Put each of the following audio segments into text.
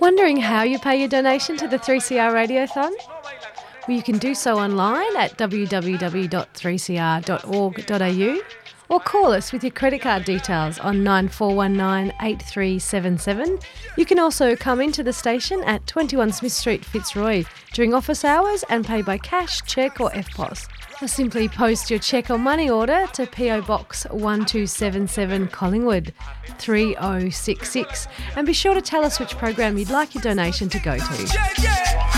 Wondering how you pay your donation to the 3CR Radiothon? Well, you can do so online at www.3cr.org.au or call us with your credit card details on 9419 8377. You can also come into the station at 21 Smith Street, Fitzroy during office hours and pay by cash, cheque, or EFTPOS. Or simply post your cheque or money order to PO Box 1277 Collingwood 3066 and be sure to tell us which program you'd like your donation to go to.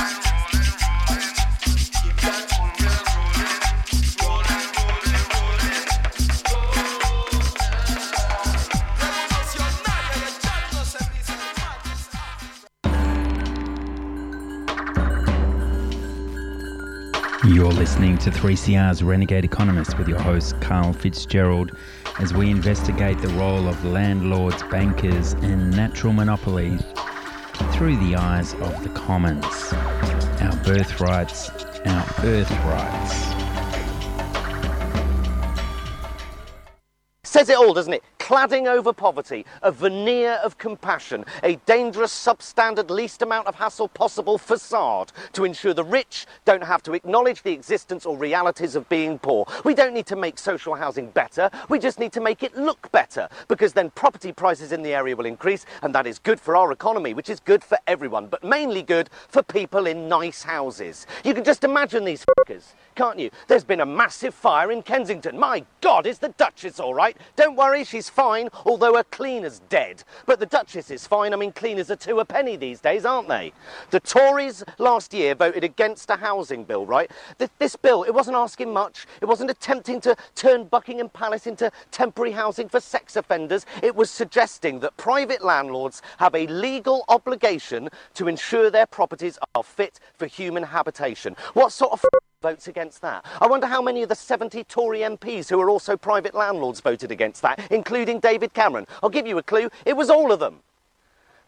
You're listening to 3CR's Renegade Economist with your host, Karl Fitzgerald, as we investigate the role of landlords, bankers, and natural monopolies through the eyes of the commons. Our birthrights, our earthrights. Says it all, doesn't it? Cladding over poverty, a veneer of compassion, a dangerous, substandard, least amount of hassle possible facade to ensure the rich don't have to acknowledge the existence or realities of being poor. We don't need to make social housing better, we just need to make it look better, because then property prices in the area will increase, and that is good for our economy, which is good for everyone, but mainly good for people in nice houses. You can just imagine these fuckers, can't you? There's been a massive fire in Kensington. My God, is the Duchess all right? Don't worry, she's fine, although her cleaner's dead. But the Duchess is fine. I mean, cleaners are two a penny these days, aren't they? The Tories last year voted against a housing bill, right? This, this bill, it wasn't asking much. It wasn't attempting to turn Buckingham Palace into temporary housing for sex offenders. It was suggesting that private landlords have a legal obligation to ensure their properties are fit for human habitation. What sort of votes against that. I wonder how many of the 70 Tory MPs who are also private landlords voted against that, including David Cameron. I'll give you a clue, it was all of them.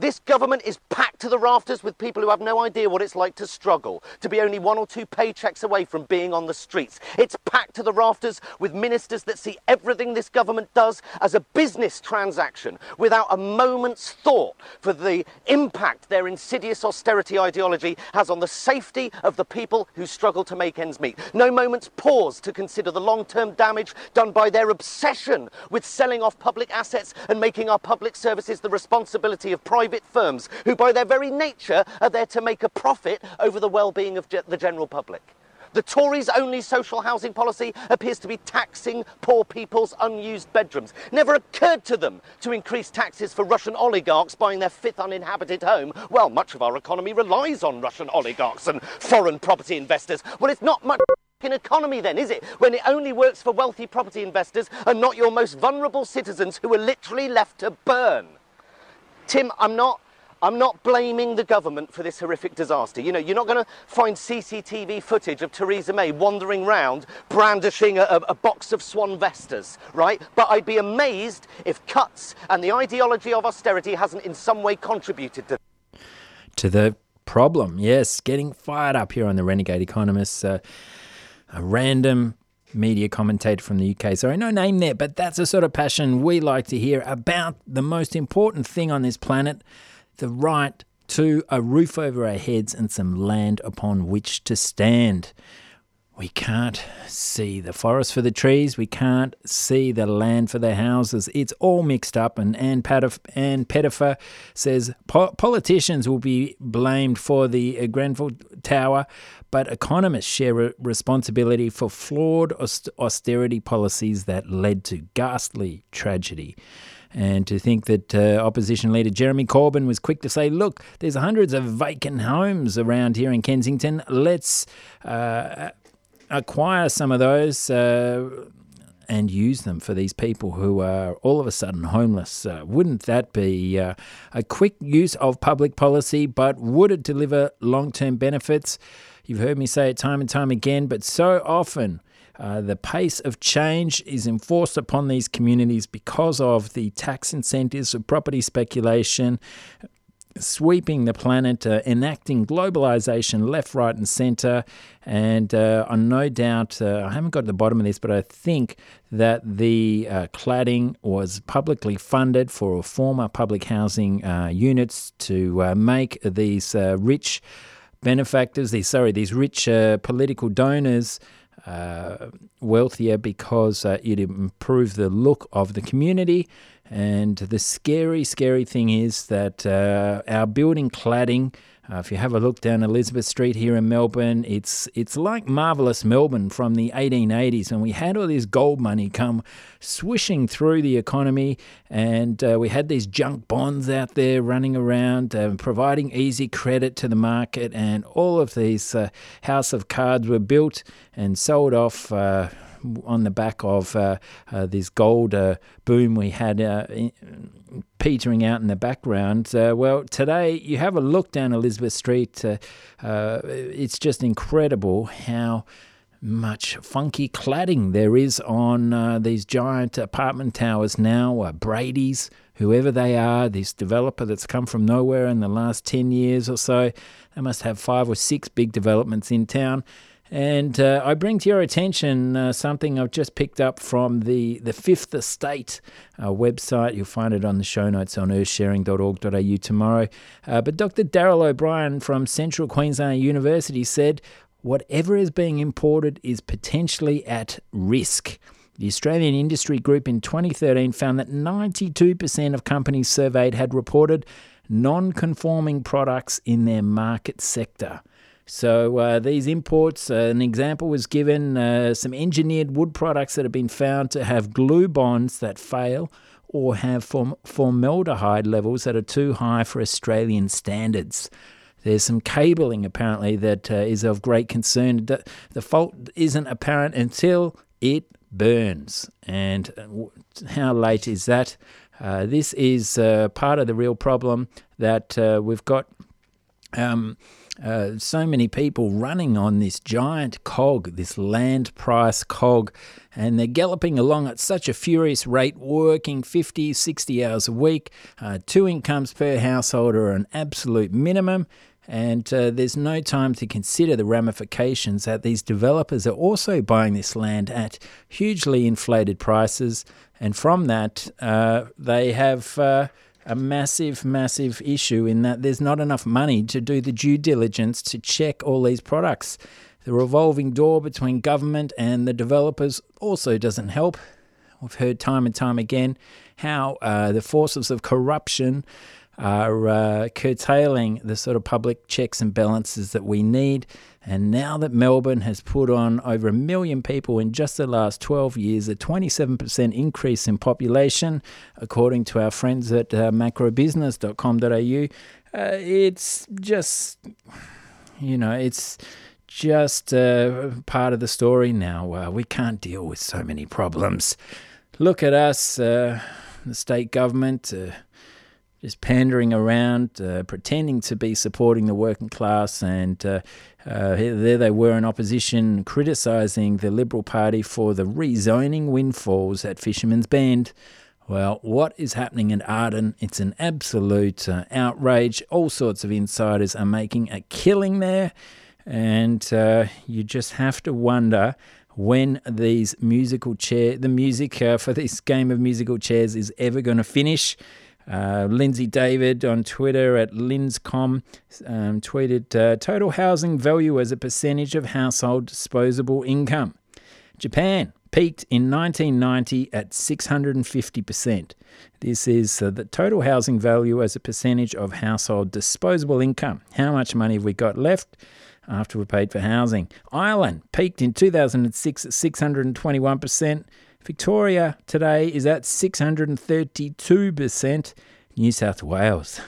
This government is packed to the rafters with people who have no idea what it's like to struggle, to be only one or two paychecks away from being on the streets. It's packed to the rafters with ministers that see everything this government does as a business transaction without a moment's thought for the impact their insidious austerity ideology has on the safety of the people who struggle to make ends meet. No moment's pause to consider the long term damage done by their obsession with selling off public assets and making our public services the responsibility of private private firms who, by their very nature, are there to make a profit over the well-being of ge- the general public. The Tories' only social housing policy appears to be taxing poor people's unused bedrooms. Never occurred to them to increase taxes for Russian oligarchs buying their fifth uninhabited home. Well, much of our economy relies on Russian oligarchs and foreign property investors. Well, it's not much an economy then, is it? When it only works for wealthy property investors and not your most vulnerable citizens who are literally left to burn. Tim, I'm not. I'm not blaming the government for this horrific disaster. You know, you're not going to find CCTV footage of Theresa May wandering round brandishing a, a, box of Swan Vestas, right? But I'd be amazed if cuts and the ideology of austerity hasn't in some way contributed to. To the problem, yes, getting fired up here on the Renegade Economists. Uh, a random media commentator from the UK. Sorry, no name there, but that's the sort of passion we like to hear about the most important thing on this planet the right to a roof over our heads and some land upon which to stand. We can't see the forest for the trees. We can't see the land for the houses. It's all mixed up. And Ann, Pettifor says politicians will be blamed for the Grenfell Tower, but economists share responsibility for flawed austerity policies that led to ghastly tragedy. And to think that uh, opposition leader Jeremy Corbyn was quick to say, look, there's hundreds of vacant homes around here in Kensington. Let's uh, acquire some of those. Uh, and use them for these people who are all of a sudden homeless. Uh, wouldn't that be uh, a quick use of public policy, but would it deliver long term benefits? You've heard me say it time and time again, but so often uh, the pace of change is enforced upon these communities because of the tax incentives of property speculation. Sweeping the planet, uh, enacting globalization left, right, and center. And uh, I'm no doubt, uh, I haven't got to the bottom of this, but I think that the uh, cladding was publicly funded for former public housing uh, units to uh, make these rich benefactors, these sorry, these rich political donors. wealthier because it improved the look of the community and the scary, scary thing is that uh, our building cladding, uh, if you have a look down Elizabeth Street here in Melbourne, it's it's like marvelous Melbourne from the 1880s, and we had all this gold money come swishing through the economy, and uh, we had these junk bonds out there running around, uh, providing easy credit to the market, and all of these uh, house of cards were built and sold off uh, on the back of uh, uh, this gold uh, boom we had in, petering out in the background. Uh, well, today you have a look down Elizabeth Street. Uh, uh, it's just incredible how much funky cladding there is on these giant apartment towers now. Brady's, whoever they are, this developer that's come from nowhere in the last 10 years or so, they must have five or six big developments in town. And uh, I bring to your attention uh, something I've just picked up from the, the Fifth Estate uh, website. You'll find it on the show notes on earthsharing.org.au tomorrow. Uh, but Dr. Daryl O'Brien from Central Queensland University said, Whatever is being imported is potentially at risk. The Australian Industry Group in 2013 found that 92% of companies surveyed had reported non conforming products in their market sector. So uh, these imports, uh, an example was given uh, some engineered wood products that have been found to have glue bonds that fail or have form- formaldehyde levels that are too high for Australian standards. There's some cabling apparently that uh, is of great concern. The, the fault isn't apparent until it burns. And uh, how late is that? Uh, this is part of the real problem that we've got. Um, uh, so many people running on this giant cog, this land price cog, and they're galloping along at such a furious rate, working 50, 60 hours a week. Uh, two incomes per household are an absolute minimum. And uh, there's no time to consider the ramifications that these developers are also buying this land at hugely inflated prices. And from that, uh, they have uh, a massive, massive issue in that there's not enough money to do the due diligence to check all these products. The revolving door between government and the developers also doesn't help. We've heard time and time again how uh, the forces of corruption are uh, curtailing the sort of public checks and balances that we need. And now that Melbourne has put on over a million people in just the last 12 years, a 27% increase in population, according to our friends at uh, macrobusiness.com.au, uh, it's just, you know, it's just uh, part of the story now. Uh, we can't deal with so many problems. Look at us, uh, the state government uh, just pandering around, uh, pretending to be supporting the working class, and uh, uh, there they were in opposition, criticising the Liberal Party for the rezoning windfalls at Fisherman's Bend. Well, what is happening in Arden? It's an absolute uh, outrage. All sorts of insiders are making a killing there, and uh, you just have to wonder when these musical chair, the music uh, for this game of musical chairs is ever going to finish. Uh, Lindsay David on Twitter at Linscom um, tweeted uh, total housing value as a percentage of household disposable income. Japan peaked in 1990 at 650%. This is uh, the total housing value as a percentage of household disposable income. How much money have we got left? After we paid for housing. Ireland peaked in 2006 at 621%. Victoria today is at 632%. New South Wales,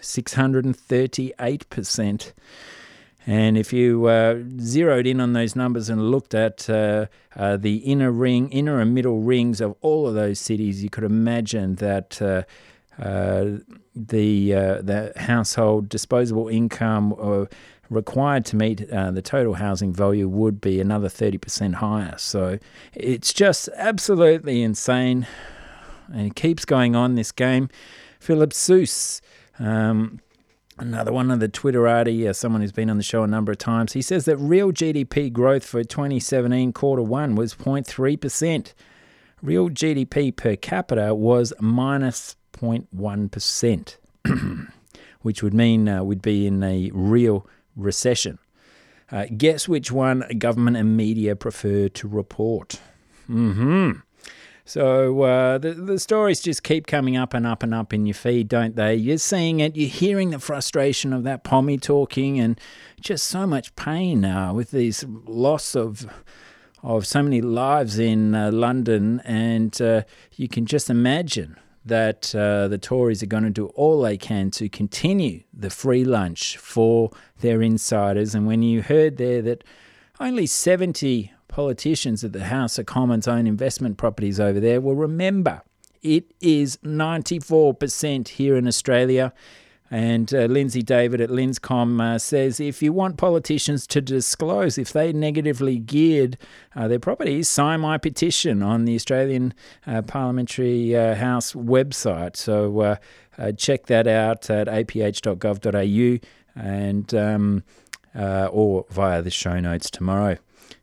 638%. And if you uh, zeroed in on those numbers and looked at uh, uh, the inner ring, inner and middle rings of all of those cities, you could imagine that uh, uh, the uh, the household disposable income required to meet uh, the total housing value would be another 30% higher. So it's just absolutely insane. And it keeps going on, this game. Philip Soos, um, another one of the Twitterati, uh, someone who's been on the show a number of times. He says that real GDP growth for 2017 quarter one was 0.3%. Real GDP per capita was minus 0.1, which would mean uh, we'd be in a real recession. Uh, guess which one government and media prefer to report? Hmm. So uh, the the stories just keep coming up and up and up in your feed, don't they? You're seeing it, you're hearing the frustration of that Pommy talking, and just so much pain uh, with these loss of of so many lives in uh, London, and uh, you can just imagine that uh, the Tories are going to do all they can to continue the free lunch for their insiders. And when you heard there that only 70 politicians at the House of Commons own investment properties over there, well, remember, it is 94% here in Australia. And uh, Lindsay David at Linscom uh, says if you want politicians to disclose if they negatively geared uh, their properties, sign my petition on the Australian uh, Parliamentary uh, House website. So uh, check that out at aph.gov.au and um, or via the show notes tomorrow.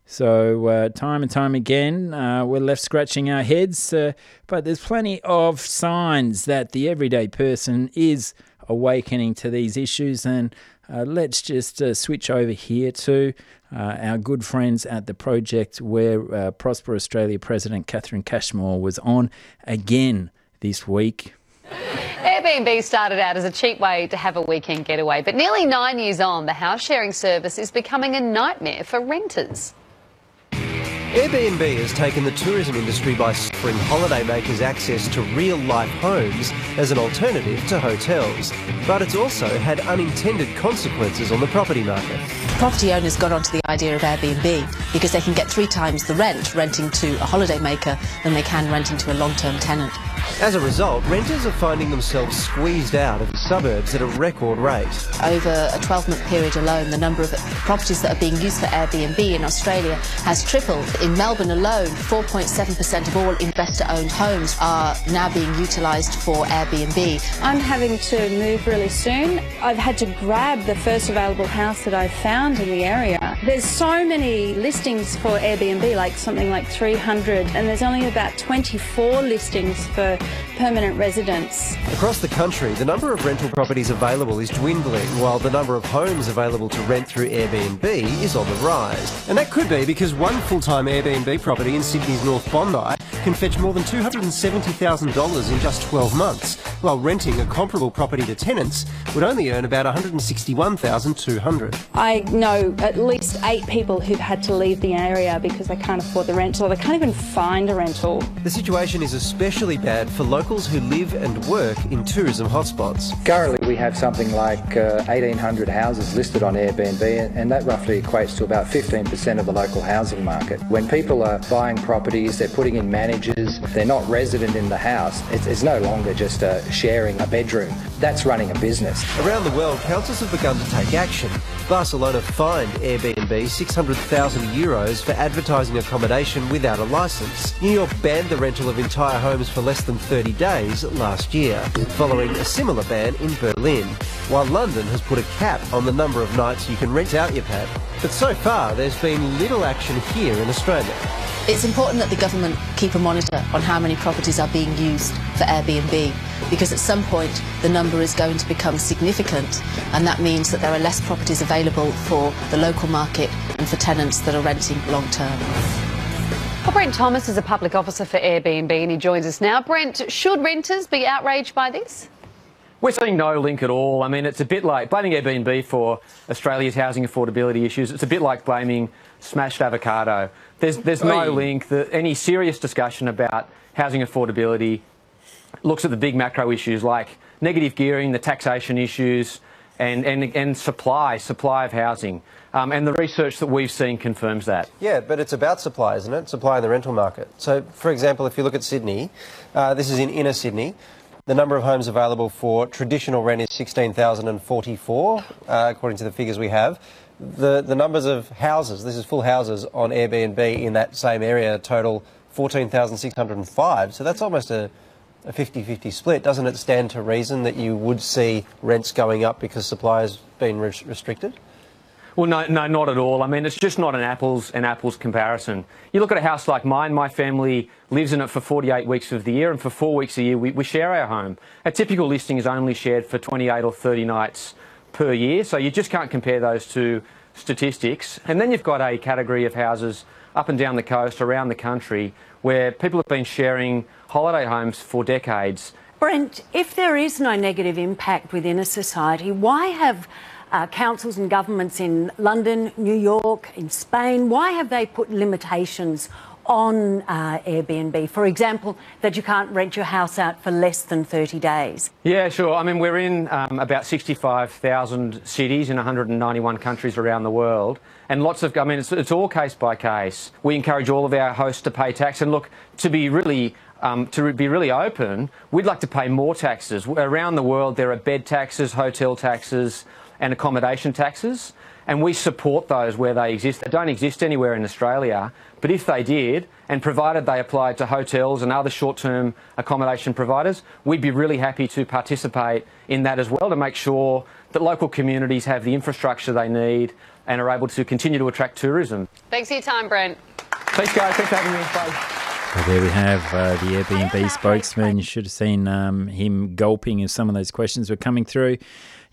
So, uh, time and time again, uh, we're left scratching our heads, uh, but there's plenty of signs that the everyday person is awakening to these issues. And uh, let's just uh, switch over here to uh, our good friends at the project where Prosper Australia President Catherine Cashmore was on again this week. Airbnb started out as a cheap way to have a weekend getaway, but nearly nine years on, the house sharing service is becoming a nightmare for renters. Airbnb has taken the tourism industry by offering holidaymakers access to real life homes as an alternative to hotels. But it's also had unintended consequences on the property market. Property owners got onto the idea of Airbnb because they can get three times the rent renting to a holidaymaker than they can renting to a long term tenant. As a result, renters are finding themselves squeezed out of the suburbs at a record rate. Over a 12 month period alone, the number of properties that are being used for Airbnb in Australia has tripled. In Melbourne alone, 4.7% of all investor owned homes are now being utilised for Airbnb. I'm having to move really soon. I've had to grab the first available house that I've found in the area. There's so many listings for Airbnb, like something like 300, and there's only about 24 listings for permanent residents. Across the country, the number of rental properties available is dwindling, while the number of homes available to rent through Airbnb is on the rise. And that could be because one full-time Airbnb property in Sydney's North Bondi can fetch more than $270,000 in just 12 months, while renting a comparable property to tenants would only earn about 161,200. I know at least eight people who've had to leave the area because they can't afford the rental or they can't even find a rental. The situation is especially bad for locals who live and work in tourism hotspots. Currently, we have something like uh, 1,800 houses listed on Airbnb, and that roughly equates to about 15% of the local housing market. When people are buying properties, they're putting in managers, they're not resident in the house, it's, it's no longer just uh, sharing a bedroom. That's running a business. Around the world, councils have begun to take action. Barcelona fined Airbnb 600,000 euros for advertising accommodation without a licence. New York banned the rental of entire homes for less than 30 days last year, following a similar ban in Berlin, while London has put a cap on the number of nights you can rent out your pad. But so far, there's been little action here in Australia. It's important that the government keep a monitor on how many properties are being used for Airbnb because at some point the number is going to become significant and that means that there are less properties available for the local market and for tenants that are renting long term. Well, Brent Thomas is a public officer for Airbnb and he joins us now. Brent, should renters be outraged by this? We're seeing no link at all. I mean, it's a bit like blaming Airbnb for Australia's housing affordability issues. It's a bit like blaming smashed avocado. There's, there's no link. The, any serious discussion about housing affordability looks at the big macro issues like negative gearing, the taxation issues, and, and, and supply, supply of housing. Um, and the research that we've seen confirms that. Yeah, but it's about supply, isn't it? Supply in the rental market. So, for example, if you look at Sydney, uh, this is in inner Sydney. The number of homes available for traditional rent is 16,044, uh, according to the figures we have. The, the numbers of houses, this is full houses on Airbnb in that same area, total 14,605. So that's almost a a 50-50 split, doesn't it stand to reason that you would see rents going up because supply has been restricted? Well, no, no, not at all. I mean, it's just not an apples and apples comparison. You look at a house like mine, my family lives in it for 48 weeks of the year, and for four weeks a year, we, we share our home. A typical listing is only shared for 28 or 30 nights per year, so you just can't compare those two statistics. And then you've got a category of houses up and down the coast, around the country, where people have been sharing holiday homes for decades. Brent, if there is no negative impact within a society, why have uh, councils and governments in London, New York, in Spain, why have they put limitations on uh, Airbnb? For example, that you can't rent your house out for less than 30 days? Yeah, sure. I mean, we're in um, about 65,000 cities in 191 countries around the world. And lots of, I mean, it's, it's all case by case. We encourage all of our hosts to pay tax. And look, to be really um, to be really open, we'd like to pay more taxes. Around the world, there are bed taxes, hotel taxes, and accommodation taxes, and we support those where they exist. They don't exist anywhere in Australia, but if they did, and provided they applied to hotels and other short term accommodation providers, we'd be really happy to participate in that as well to make sure that local communities have the infrastructure they need and are able to continue to attract tourism. Thanks for your time, Brent. Thanks, guys. Thanks for having me. Bye. Well, there we have uh, the Airbnb spokesman. You should have seen um, him gulping as some of those questions were coming through.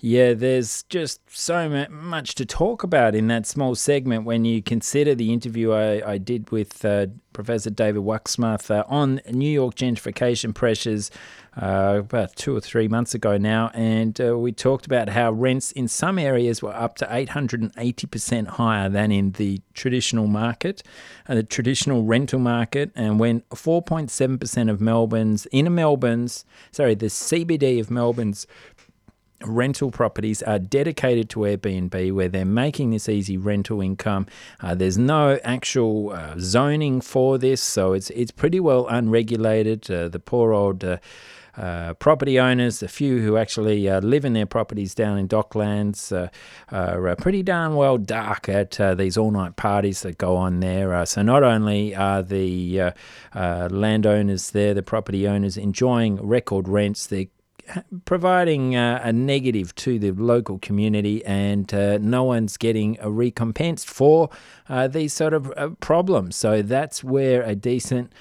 Yeah, there's just so much to talk about in that small segment when you consider the interview I, I did with uh, Professor David Wachsmuth uh, on New York gentrification pressures uh, about two or three months ago now. And uh, we talked about how rents in some areas were up to 880% higher than in the traditional market, uh, the traditional rental market. And when 4.7% of Melbourne's, inner Melbourne's, sorry, the CBD of Melbourne's rental properties are dedicated to Airbnb where they're making this easy rental income. Uh, there's no actual uh, zoning for this, so it's it's pretty well unregulated. Uh, the poor old uh, uh, property owners, a few who actually uh, live in their properties down in Docklands, uh, are pretty darn well dark at uh, these all night parties that go on there. Uh, so, not only are the landowners there, the property owners enjoying record rents, they're providing uh, a negative to the local community, and uh, no one's getting a recompense for uh, these sort of uh, problems. So that's where a decent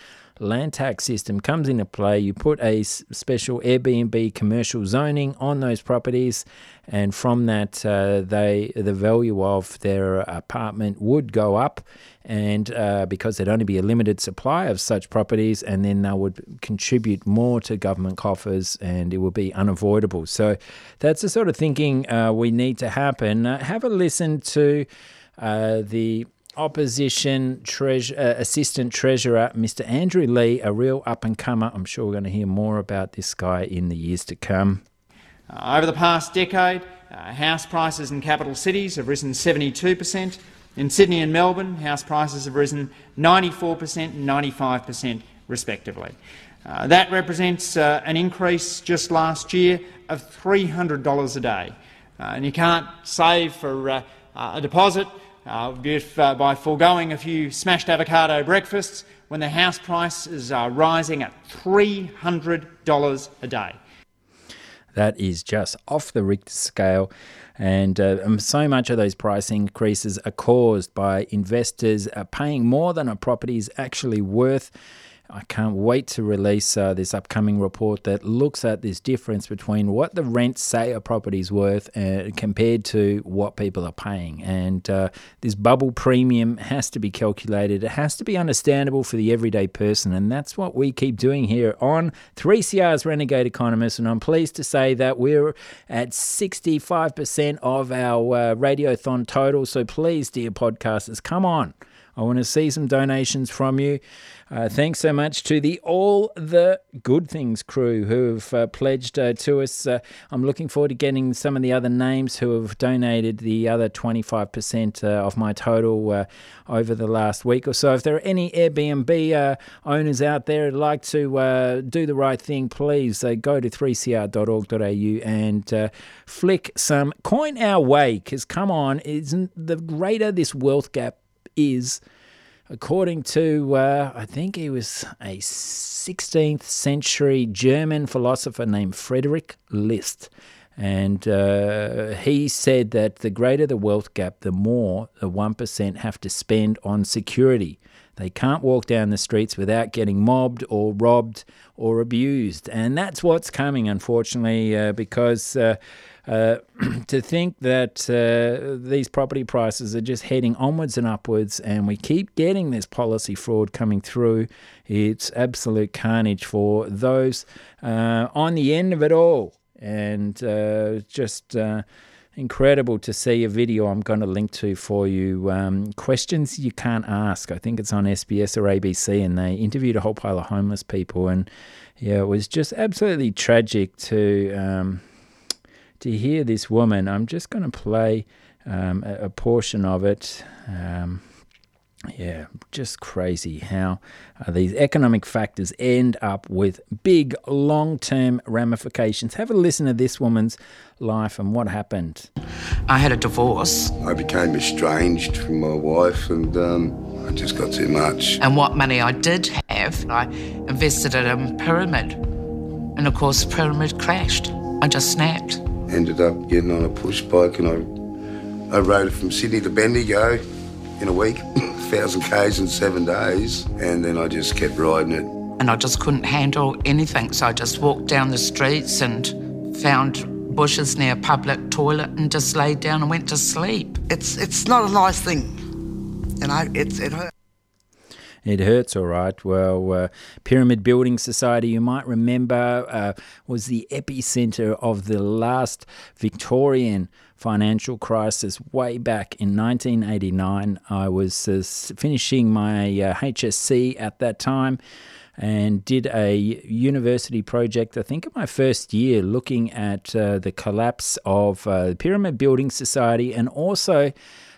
land tax system comes into play. You put a special Airbnb commercial zoning on those properties, and from that, uh, they the value of their apartment would go up and uh, because there'd only be a limited supply of such properties, and then they would contribute more to government coffers, and it would be unavoidable. So that's the sort of thinking uh, we need to happen. Uh, have a listen to uh, the opposition treasure, uh, assistant treasurer, Mr. Andrew Leigh, a real up and comer. I'm sure we're going to hear more about this guy in the years to come. Uh, over the past decade, house prices in capital cities have risen 72 per cent in Sydney and Melbourne, house prices have risen 94 per cent and 95 per cent respectively. Uh, that represents uh, an increase just last year of $300 a day. Uh, and you can't save for uh, uh, a deposit uh, if, by foregoing a few smashed avocado breakfasts when the house prices are rising at $300 a day. That is just off the Richter scale. And uh, um, so much of those price increases are caused by investors uh, paying more than a property is actually worth I can't wait to release uh, this upcoming report that looks at this difference between what the rents say a property is worth uh, compared to what people are paying. And uh, this bubble premium has to be calculated. It has to be understandable for the everyday person. And that's what we keep doing here on 3CR's Renegade Economist. And I'm pleased to say that we're at 65% of our uh, Radiothon total. So please, dear podcasters, come on. I want to see some donations from you. Uh, thanks so much to the All the Good Things crew who have uh, pledged uh, to us. Uh, I'm looking forward to getting some of the other names who have donated the other 25% uh, of my total uh, over the last week or so. If there are any Airbnb owners out there who'd like to do the right thing, please go to 3cr.org.au and flick some coin our way because, come on, isn't the greater this wealth gap is according to, uh, I think he was a 16th century German philosopher named Frederick List. And uh, he said that the greater the wealth gap, the more the 1% have to spend on security. They can't walk down the streets without getting mobbed or robbed or abused. And that's what's coming, unfortunately, uh, because uh, uh, to think that uh, these property prices are just heading onwards and upwards, and we keep getting this policy fraud coming through, it's absolute carnage for those uh, on the end of it all. And uh, just incredible to see a video I'm going to link to for you. Um, questions you can't ask. I think it's on SBS or ABC, and they interviewed a whole pile of homeless people, and yeah, it was just absolutely tragic to um, to hear this woman. I'm just going to play um, a, a, portion of it. Um, yeah, just crazy how uh, these economic factors end up with big long term ramifications. Have a listen to this woman's life and what happened. I had a divorce. I became estranged from my wife and um, I just got too much. And what money I did have, I invested it in a Pyramid. And of course, the Pyramid crashed. I just snapped. Ended up getting on a push bike and I, I rode it from Sydney to Bendigo in a week. 1,000 Ks in seven days, and then I just kept riding it. And I just couldn't handle anything, so I just walked down the streets and found bushes near a public toilet and just laid down and went to sleep. It's it's not a nice thing, you know. It's it hurts. It hurts, all right. Well, uh, Pyramid Building Society, you might remember, uh, was the epicenter of the last Victorian financial crisis way back in 1989. I was uh, finishing my uh, HSC at that time and did a university project, I think in my first year, looking at uh, the collapse of uh, the Pyramid Building Society and also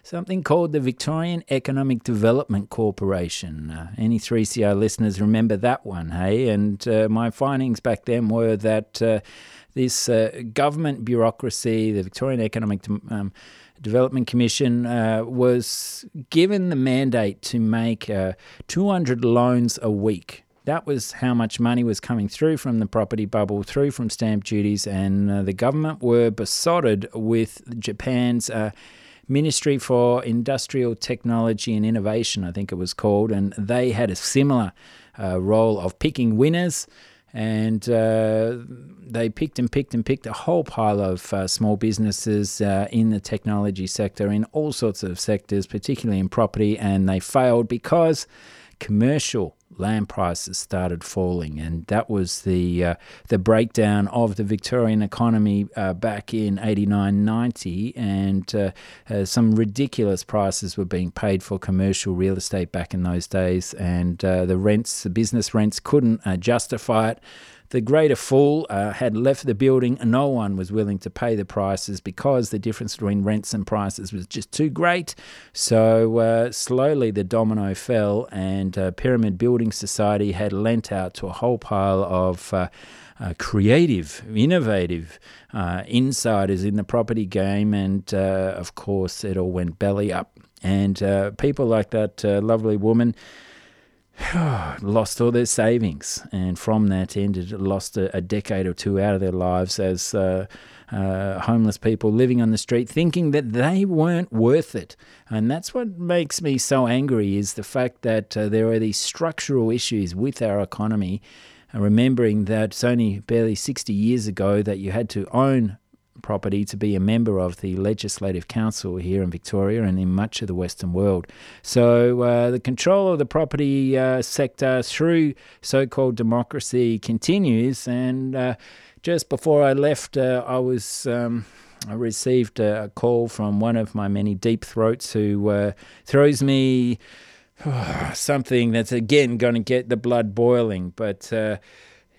something called the Victorian Economic Development Corporation. Uh, any 3CR listeners remember that one, hey? And uh, my findings back then were that uh, this uh, government bureaucracy, the Victorian Economic um, Development Commission, uh, was given the mandate to make uh, 200 loans a week. That was how much money was coming through from the property bubble, through from stamp duties, and the government were besotted with Japan's Ministry for Industrial Technology and Innovation, I think it was called, and they had a similar uh, role of picking winners and uh, they picked and picked and picked a whole pile of uh, small businesses uh, in the technology sector, in all sorts of sectors, particularly in property, and they failed because commercial land prices started falling, and that was the uh, the breakdown of the Victorian economy uh, back in 89 90, and uh, uh, some ridiculous prices were being paid for commercial real estate back in those days, and uh, the rents, the business rents, couldn't uh, justify it. The greater fool uh, had left the building. and No one was willing to pay the prices because the difference between rents and prices was just too great. So uh, slowly the domino fell, and uh, Pyramid Building Society had lent out to a whole pile of. Uh, uh, creative, innovative uh, insiders in the property game, and of course, it all went belly up. And people like that lovely woman lost all their savings, and from that ended lost a, a decade or two out of their lives as uh, uh, homeless people living on the street, thinking that they weren't worth it. And that's what makes me so angry is the fact that uh, there are these structural issues with our economy. Remembering that it's only barely 60 years ago that you had to own property to be a member of the Legislative Council here in Victoria and in much of the Western world. So uh, the control of the property uh, sector through so called democracy continues. And uh, just before I left, uh, I was. Um, I received a call from one of my many deep throats who uh, throws me something that's again going to get the blood boiling. But uh,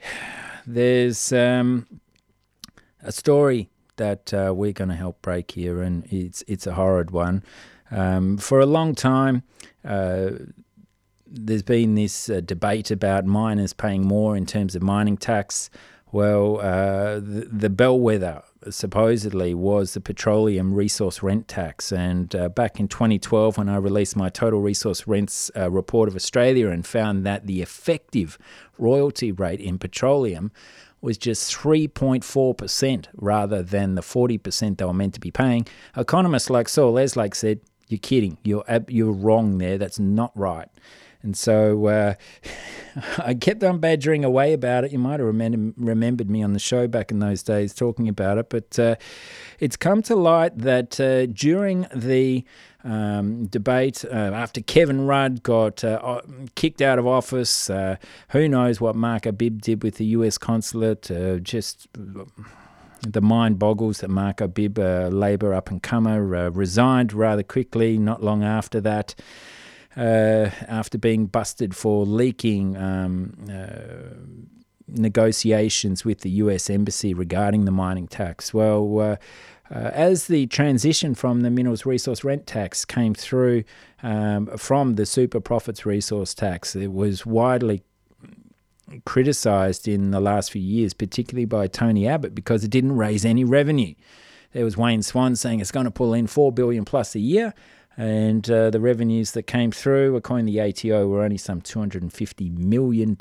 there's um, a story that uh, we're going to help break here, and it's it's a horrid one. Um, for a long time, uh, there's been this uh, debate about miners paying more in terms of mining tax Well, uh, the, the bellwether supposedly was the petroleum resource rent tax. And uh, back in 2012, when I released my Total Resource Rents uh, report of Australia and found that the effective royalty rate in petroleum was just 3.4% rather than the 40% they were meant to be paying, economists like Saul Eslake said, You're kidding. You're, you're wrong there. That's not right. And so uh, I kept on badgering away about it. You might have remember, remembered me on the show back in those days talking about it. But uh, it's come to light that uh, during the um, debate uh, after Kevin Rudd got uh, kicked out of office, uh, who knows what Mark Arbib did with the US consulate, just the mind boggles that Mark Arbib, a Labor up and comer, resigned rather quickly, not long after that uh, after being busted for leaking um, uh, negotiations with the US Embassy regarding the mining tax. Well, uh, uh, as the transition from the minerals resource rent tax came through um, from the super profits resource tax, it was widely criticised in the last few years, particularly by Tony Abbott, because it didn't raise any revenue. There was Wayne Swan saying it's going to pull in four billion plus a year and uh, the revenues that came through, according to the ATO, were only some $250 million.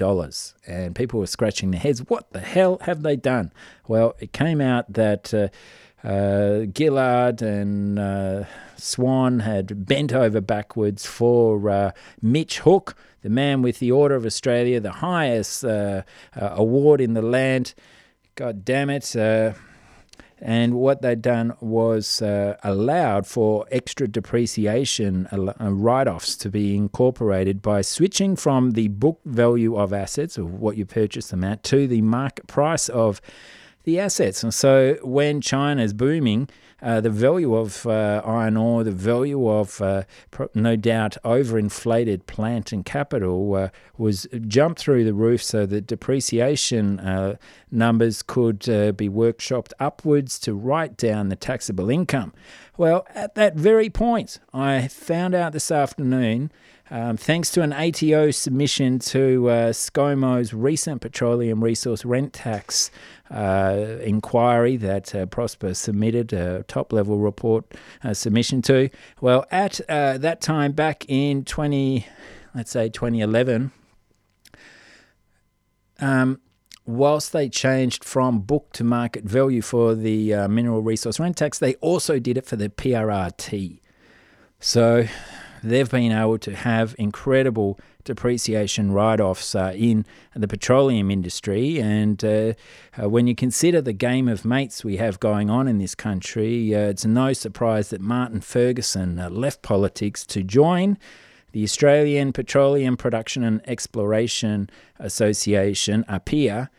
And people were scratching their heads. What the hell have they done? Well, it came out that uh, uh, Gillard and uh, Swan had bent over backwards for uh, Mitch Hooke, the man with the Order of Australia, the highest uh, award in the land. God damn it and what they'd done was uh, allowed for extra depreciation uh, write offs to be incorporated by switching from the book value of assets, or what you purchased them at, to the market price of the assets. And so when China is booming, uh, the value of uh, iron ore, the value of uh, no doubt overinflated plant and capital uh, was jumped through the roof so that depreciation numbers could be workshopped upwards to write down the taxable income. Well, at that very point, I found out this afternoon um, thanks to an ATO submission to uh, ScoMo's recent petroleum resource rent tax uh, inquiry that uh, Prosper submitted a top level report uh, submission to. Well, at uh, that time back in 20, let's say 2011, um, whilst they changed from book to market value for the uh, mineral resource rent tax, they also did it for the PRRT. So they've been able to have incredible depreciation write offs uh, in the petroleum industry. And uh, uh, when you consider the game of mates we have going on in this country, uh, it's no surprise that Martin Ferguson uh, left politics to join the Australian Petroleum Production and Exploration Association, APPEA.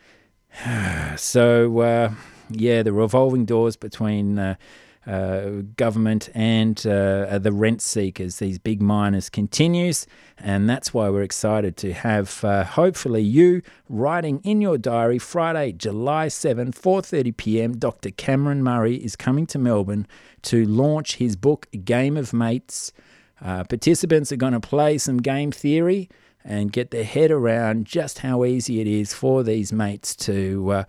so, uh, yeah, the revolving doors between uh, government and uh, the rent seekers, these big miners, continues. And that's why we're excited to have uh, hopefully you writing in your diary Friday, July 7, 4:30 p.m. Dr. Cameron Murray is coming to Melbourne to launch his book Game of Mates. Uh, participants are going to play some game theory and get their head around just how easy it is for these mates to uh,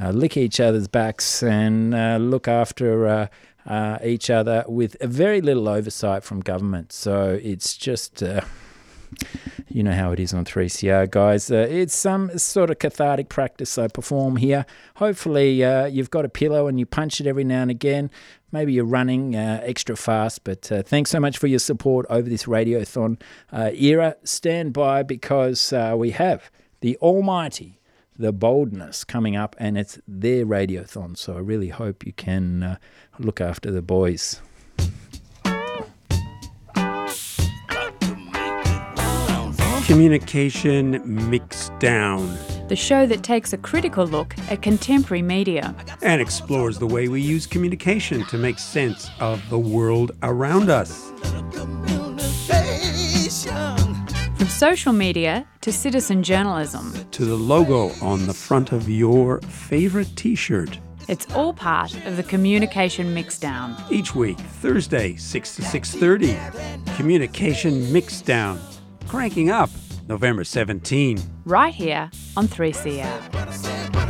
uh, lick each other's backs and uh, look after uh, each other with very little oversight from government. So it's just. Uh, you know how it is on 3CR, guys. Uh, it's some sort of cathartic practice I perform here. Hopefully, uh, you've got a pillow and you punch it every now and again. Maybe you're running uh, extra fast, but uh, thanks so much for your support over this Radiothon uh, era. Stand by because uh, we have the almighty the boldness coming up, and it's their radiothon. So I really hope you can uh, look after the boys. Communication Mixdown. The show that takes a critical look at contemporary media and explores the way we use communication to make sense of the world around us. From social media to citizen journalism to the logo on the front of your favorite t shirt. It's all part of the Communication Mixdown. Each week, Thursday, 6 to 6.30. Communication Mixdown. Cranking up November 17. Right here on 3CR.